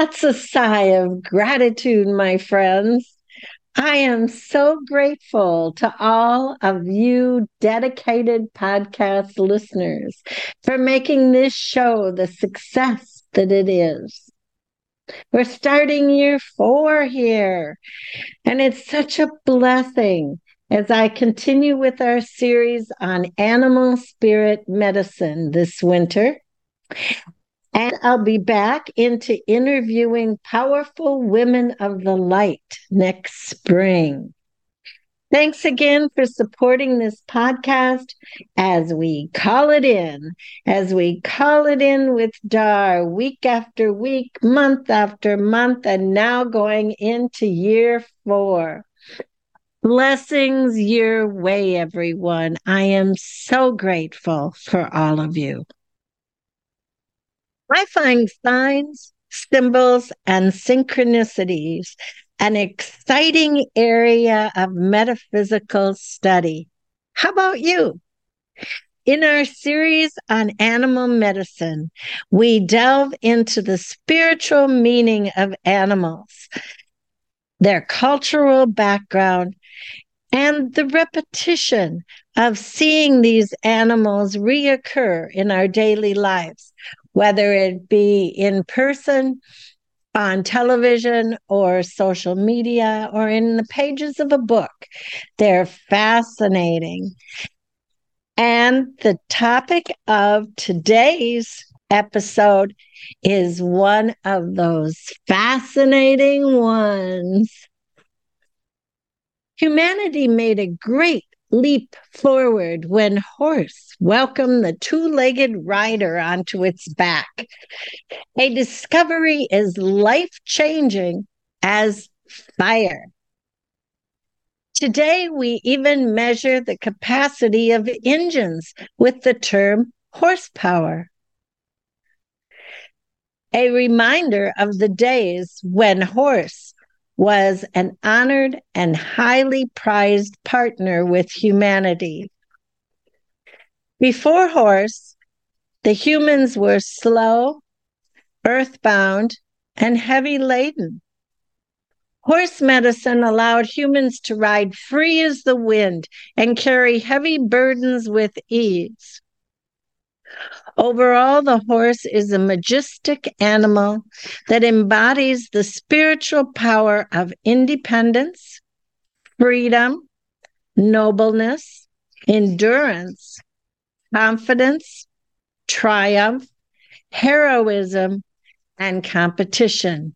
That's a sigh of gratitude, my friends. I am so grateful to all of you dedicated podcast listeners for making this show the success that it is. We're starting year four here, and it's such a blessing as I continue with our series on animal spirit medicine this winter. And I'll be back into interviewing powerful women of the light next spring. Thanks again for supporting this podcast as we call it in, as we call it in with Dar week after week, month after month, and now going into year four. Blessings your way, everyone. I am so grateful for all of you. I find signs, symbols, and synchronicities an exciting area of metaphysical study. How about you? In our series on animal medicine, we delve into the spiritual meaning of animals, their cultural background, and the repetition of seeing these animals reoccur in our daily lives, whether it be in person, on television, or social media, or in the pages of a book. They're fascinating. And the topic of today's episode is one of those fascinating ones. Humanity made a great leap forward when horse welcomed the two-legged rider onto its back. A discovery is life-changing as fire. Today, we even measure the capacity of engines with the term horsepower. A reminder of the days when horse was an honored and highly prized partner with humanity. Before horse, the humans were slow, earthbound, and heavy laden. Horse medicine allowed humans to ride free as the wind and carry heavy burdens with ease. Overall, the horse is a majestic animal that embodies the spiritual power of independence, freedom, nobleness, endurance, confidence, triumph, heroism, and competition.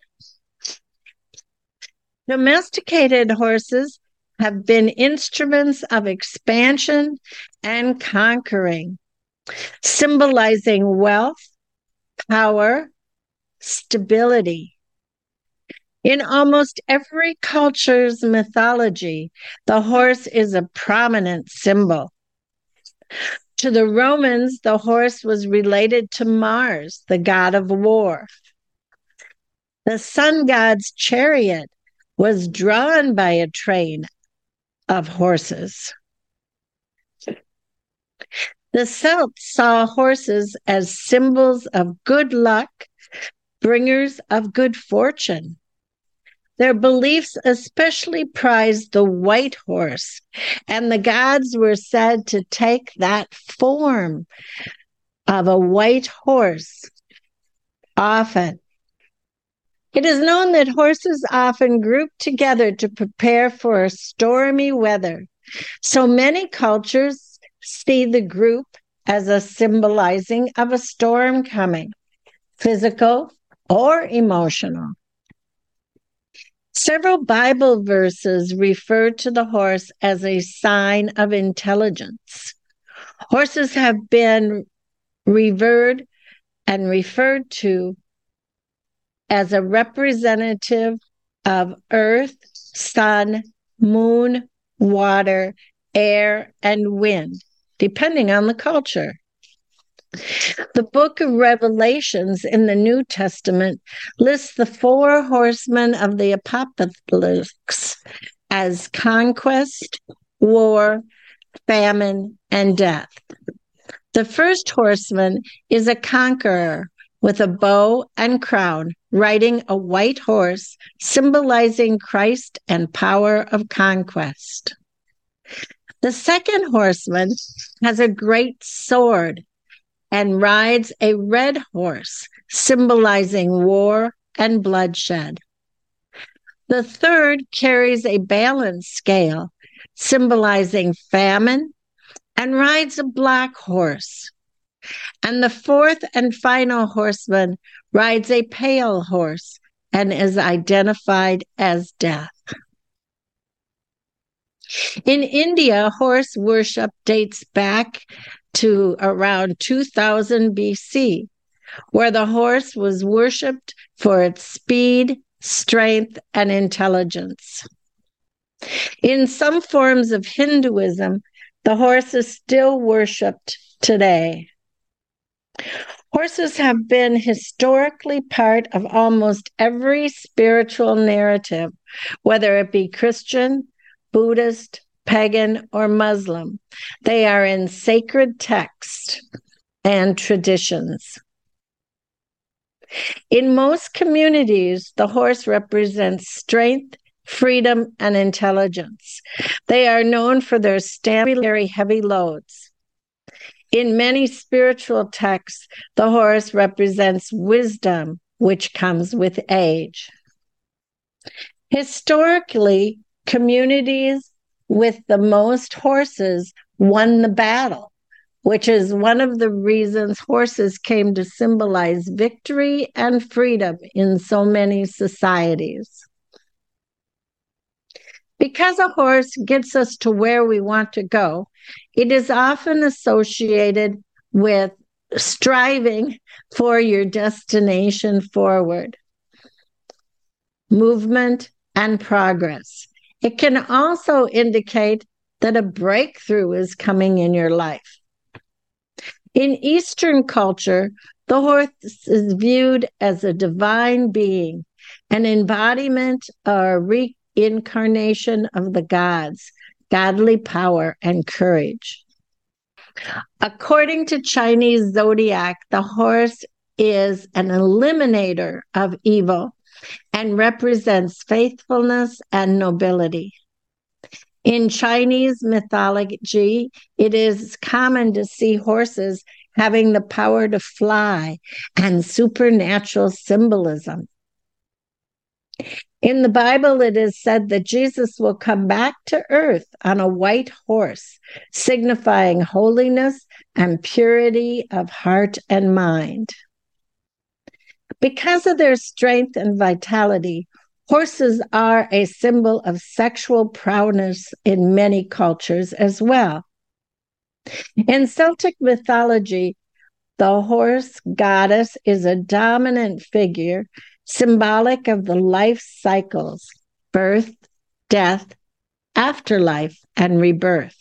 Domesticated horses have been instruments of expansion and conquering symbolizing wealth, power, stability. In almost every culture's mythology, the horse is a prominent symbol. To the Romans, the horse was related to Mars, the god of war. The sun god's chariot was drawn by a train of horses. The Celts saw horses as symbols of good luck, bringers of good fortune. Their beliefs especially prized the white horse, and the gods were said to take that form of a white horse often. It is known that horses often group together to prepare for stormy weather. So many cultures see the group as a symbolizing of a storm coming, physical or emotional. Several Bible verses refer to the horse as a sign of intelligence. Horses have been revered and referred to as a representative of earth, sun, moon, water, air, and wind, depending on the culture. The book of Revelations in the New Testament lists the four horsemen of the apocalypse as conquest, war, famine, and death. The first horseman is a conqueror with a bow and crown, riding a white horse, symbolizing Christ and power of conquest. The second horseman has a great sword and rides a red horse, symbolizing war and bloodshed. The third carries a balance scale, symbolizing famine, and rides a black horse. And the fourth and final horseman rides a pale horse and is identified as death. In India, horse worship dates back to around 2000 BC, where the horse was worshiped for its speed, strength, and intelligence. In some forms of Hinduism, the horse is still worshiped today. Horses have been historically part of almost every spiritual narrative, whether it be Christian, Buddhist, pagan, or Muslim. They are in sacred texts and traditions. In most communities, the horse represents strength, freedom, and intelligence. They are known for their stamina and heavy loads. In many spiritual texts, the horse represents wisdom, which comes with age. Historically, communities with the most horses won the battle, which is one of the reasons horses came to symbolize victory and freedom in so many societies. Because a horse gets us to where we want to go, it is often associated with striving for your destination forward, movement, and progress. It can also indicate that a breakthrough is coming in your life. In Eastern culture, the horse is viewed as a divine being, an embodiment or reincarnation of the gods, godly power and courage. According to Chinese zodiac, the horse is an eliminator of evil and represents faithfulness and nobility. In Chinese mythology, it is common to see horses having the power to fly and supernatural symbolism. In the Bible, it is said that Jesus will come back to earth on a white horse, signifying holiness and purity of heart and mind. Because of their strength and vitality, horses are a symbol of sexual prowess in many cultures as well. In Celtic mythology, the horse goddess is a dominant figure, symbolic of the life cycles birth, death, afterlife, and rebirth.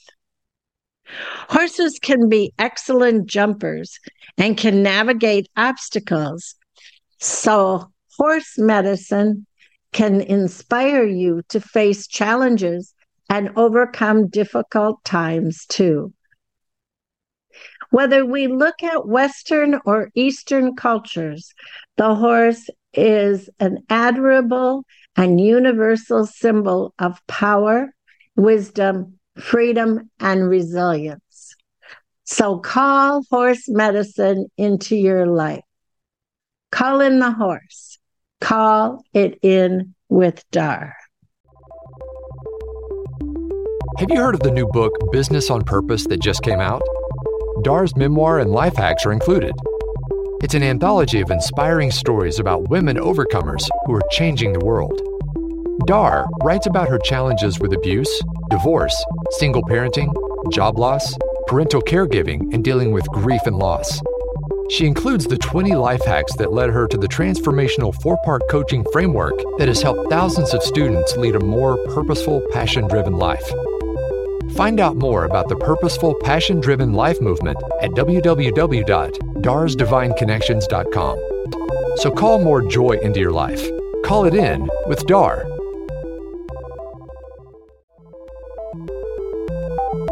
Horses can be excellent jumpers and can navigate obstacles so, horse medicine can inspire you to face challenges and overcome difficult times too. Whether we look at Western or Eastern cultures, the horse is an admirable and universal symbol of power, wisdom, freedom, and resilience. So call horse medicine into your life. Call in the horse. Call it in with Dar. Have you heard of the new book, Business on Purpose, that just came out? Dar's memoir and life hacks are included. It's an anthology of inspiring stories about women overcomers who are changing the world. Dar writes about her challenges with abuse, divorce, single parenting, job loss, parental caregiving, and dealing with grief and loss. She includes the 20 life hacks that led her to the transformational four part coaching framework that has helped thousands of students lead a more purposeful, passion driven life. Find out more about the purposeful, passion driven life movement at www.darsdivineconnections.com. So call more joy into your life. Call it in with Dar.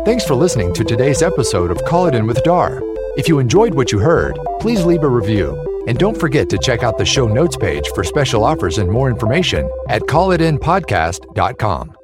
Thanks for listening to today's episode of Call It In with Dar. If you enjoyed what you heard, please leave a review. And don't forget to check out the show notes page for special offers and more information at callitinpodcast.com.